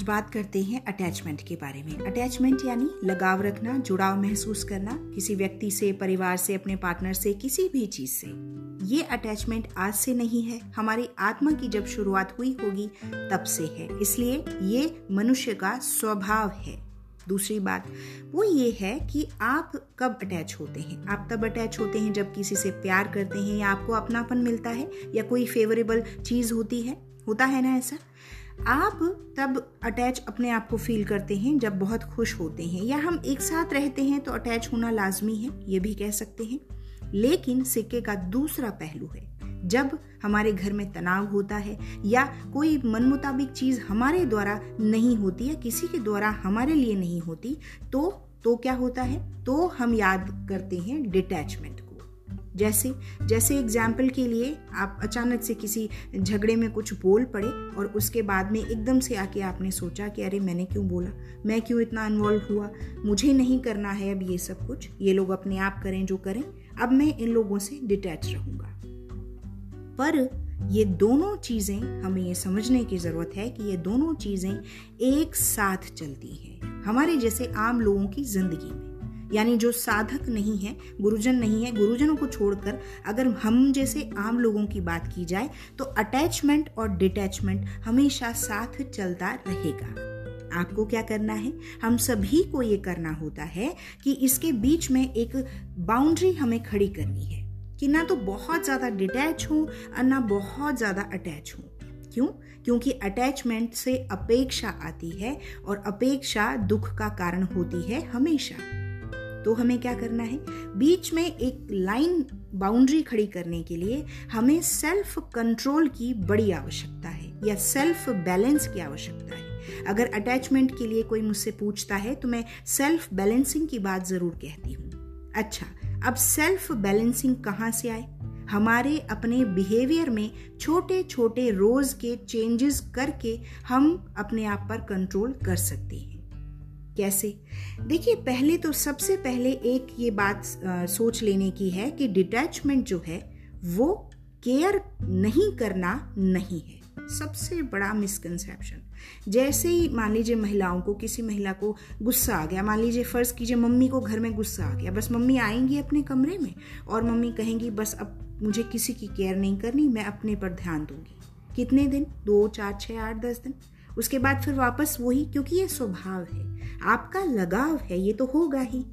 आज बात करते हैं अटैचमेंट के बारे में। अटैचमेंट यानी लगाव रखना, जुड़ाव महसूस करना, किसी व्यक्ति से, परिवार से, अपने पार्टनर से, किसी भी चीज़ से। ये अटैचमेंट आज से नहीं है। हमारी आत्मा की जब शुरुआत हुई होगी, तब से है। इसलिए ये मनुष्य का स्वभाव है। दूसरी बात, वो ये है कि आप कब अटैच होते हैं। आप तब अटैच होते हैं जब किसी से प्यार करते हैं या आपको अपनापन मिलता है या कोई फेवरेबल चीज़ होती है। होता है ना ऐसा? आप तब अटैच अपने आप को फील करते हैं जब बहुत खुश होते हैं, या हम एक साथ रहते हैं तो अटैच होना लाजमी है, ये भी कह सकते हैं। लेकिन सिक्के का दूसरा पहलू है, जब हमारे घर में तनाव होता है, या कोई मन मुताबिक चीज़ हमारे द्वारा नहीं होती या किसी के द्वारा हमारे लिए नहीं होती तो तो क्या होता है? तो हम याद करते हैं डिटैचमेंट जैसे जैसे एग्ज़ाम्पल के लिए आप अचानक से किसी झगड़े में कुछ बोल पड़े और उसके बाद में एकदम से आके आपने सोचा कि अरे मैंने क्यों बोला? मैं क्यों इतना इन्वॉल्व हुआ? मुझे नहीं करना है अब ये सब कुछ। ये लोग अपने आप करें जो करें। अब मैं इन लोगों से डिटैच रहूँगा। पर ये दोनों चीज़ें, हमें ये समझने की ज़रूरत है कि ये दोनों चीज़ें एक साथ चलती हैं। हमारे जैसे आम लोगों की ज़िंदगी में। यानी जो साधक नहीं है, गुरुजन नहीं है, गुरुजनों को छोड़कर अगर हम जैसे आम लोगों की बात की जाए तो अटैचमेंट और डिटैचमेंट हमेशा साथ चलता रहेगा। आपको क्या करना है? हम सभी को ये करना होता है कि इसके बीच में एक बाउंड्री हमें खड़ी करनी है कि ना तो बहुत ज़्यादा डिटैच हूँ और ना बहुत ज़्यादा अटैच हूँ। क्यों? क्योंकि अटैचमेंट से अपेक्षा आती है और अपेक्षा दुख का कारण होती है हमेशा। तो हमें क्या करना है? बीच में एक लाइन बाउंड्री खड़ी करने के लिए हमें सेल्फ कंट्रोल की बड़ी आवश्यकता है या सेल्फ बैलेंस की आवश्यकता है। अगर अटैचमेंट के लिए कोई मुझसे पूछता है तो मैं सेल्फ बैलेंसिंग की बात ज़रूर कहती हूँ। अच्छा अब सेल्फ बैलेंसिंग कहाँ से आए? हमारे अपने बिहेवियर में छोटे छोटे रोज के चेंजेस करके हम अपने आप पर कंट्रोल कर सकते हैं। कैसे? देखिए, पहले तो सबसे पहले एक ये बात सोच लेने की है कि डिटैचमेंट जो है, वो केयर नहीं करना नहीं है। सबसे बड़ा मिसकंसेप्शन जैसे ही मान लीजिए महिलाओं को, किसी महिला को गुस्सा आ गया, मान लीजिए फ़र्ज़ कीजिए मम्मी को घर में गुस्सा आ गया, बस मम्मी आएँगी अपने कमरे में और मम्मी कहेंगी, बस अब मुझे किसी की केयर नहीं करनी, मैं अपने पर ध्यान दूँगी। कितने दिन? दो, चार छः आठ, दस दिन। उसके बाद फिर वापस वही, क्योंकि ये स्वभाव है। आपका लगाव है, ये तो होगा ही।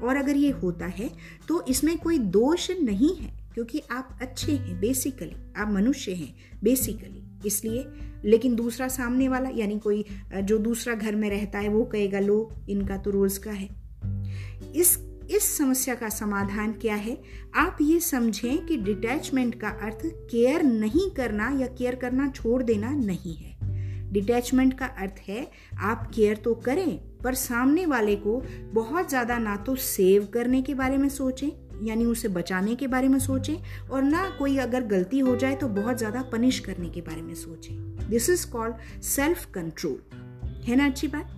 और अगर ये होता है तो इसमें कोई दोष नहीं है, क्योंकि आप अच्छे हैं बेसिकली आप मनुष्य हैं बेसिकली इसलिए। लेकिन दूसरा सामने वाला, यानी कोई, जो दूसरा घर में रहता है, वो कहेगा, लो, इनका तो रोज का है। इस इस समस्या का समाधान क्या है? आप ये समझें कि डिटैचमेंट का अर्थ केयर नहीं करना या केयर करना छोड़ देना नहीं है। डिटैचमेंट का अर्थ है, आप केयर तो करें पर सामने वाले को बहुत ज़्यादा ना तो सेव करने के बारे में सोचें, यानी उसे बचाने के बारे में सोचें, और ना कोई अगर गलती हो जाए तो बहुत ज़्यादा पनिश करने के बारे में सोचें। This is called self control है ना अच्छी बात?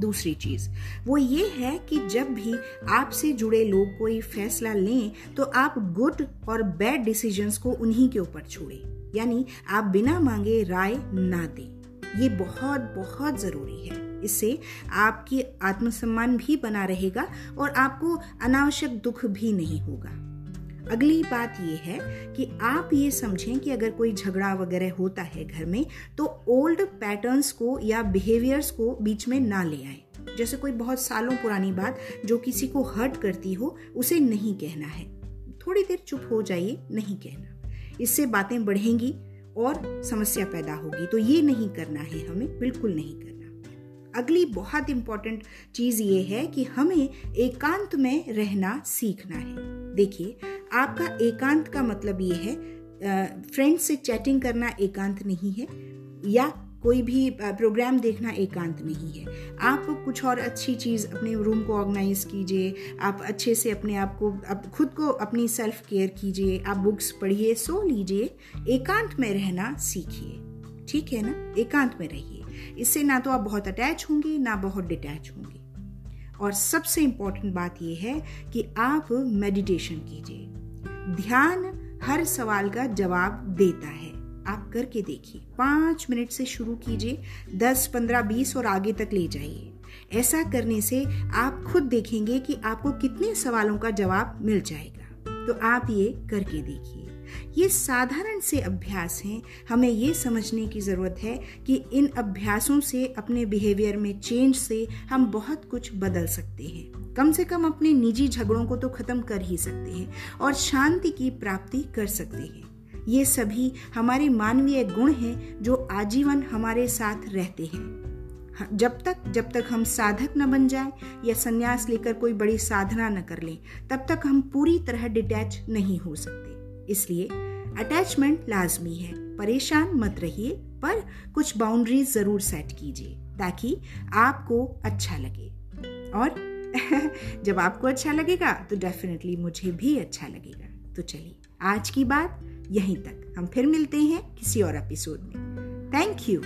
दूसरी चीज़, वो ये है कि जब भी आपसे जुड़े लोग कोई फैसला लें तो आप गुड और बैड डिसीजंस को उन्हीं के ऊपर छोड़ें। यानी आप बिना मांगे राय ना दें। ये बहुत बहुत ज़रूरी है। इससे आपकी आत्मसम्मान भी बना रहेगा और आपको अनावश्यक दुख भी नहीं होगा। अगली बात यह है कि आप ये समझें कि अगर कोई झगड़ा वगैरह होता है घर में तो ओल्ड पैटर्न्स को या बिहेवियर्स को बीच में ना ले आए। जैसे कोई बहुत सालों पुरानी बात जो किसी को हर्ट करती हो, उसे नहीं कहना है। थोड़ी देर चुप हो जाइए, नहीं कहना। इससे बातें बढ़ेंगी और समस्या पैदा होगी। तो ये नहीं करना है हमें, बिल्कुल नहीं करना। अगली बहुत इंपॉर्टेंट चीज़ ये है कि हमें एकांत में रहना सीखना है। देखिए, आपका एकांत का मतलब ये है फ्रेंड से चैटिंग करना एकांत नहीं है, या कोई भी प्रोग्राम देखना एकांत नहीं है। आप कुछ और अच्छी चीज़ अपने रूम को ऑर्गेनाइज कीजिए, आप अच्छे से अपने आप को आप खुद को अपनी सेल्फ केयर कीजिए, आप बुक्स पढ़िए, सो लीजिए, एकांत में रहना सीखिए। ठीक है ना? एकांत में रहिए। इससे ना तो आप बहुत अटैच होंगे, ना बहुत डिटैच होंगे। और सबसे इंपॉर्टेंट बात यह है कि आप मेडिटेशन कीजिए। ध्यान हर सवाल का जवाब देता है। करके देखिए। पाँच मिनट से शुरू कीजिए, दस, पंद्रह, बीस और आगे तक ले जाइए। ऐसा करने से आप खुद देखेंगे कि आपको कितने सवालों का जवाब मिल जाएगा। तो आप ये करके देखिए। ये साधारण से अभ्यास हैं। हमें ये समझने की ज़रूरत है कि इन अभ्यासों से, अपने बिहेवियर में चेंज से हम बहुत कुछ बदल सकते हैं। कम से कम अपने निजी झगड़ों को तो ख़त्म कर ही सकते हैं और शांति की प्राप्ति कर सकते हैं। ये सभी हमारे मानवीय गुण हैं जो आजीवन हमारे साथ रहते हैं। जब तक जब तक हम साधक न बन जाए या संन्यास लेकर कोई बड़ी साधना न कर लें, तब तक हम पूरी तरह डिटैच नहीं हो सकते। इसलिए अटैचमेंट लाजमी है। परेशान मत रहिए, पर कुछ बाउंड्रीज ज़रूर सेट कीजिए, ताकि आपको अच्छा लगे। और जब आपको अच्छा लगेगा तो डेफिनेटली मुझे भी अच्छा लगेगा। तो चलिए, आज की बात यहीं तक। हम फिर मिलते हैं किसी और एपिसोड में। Thank you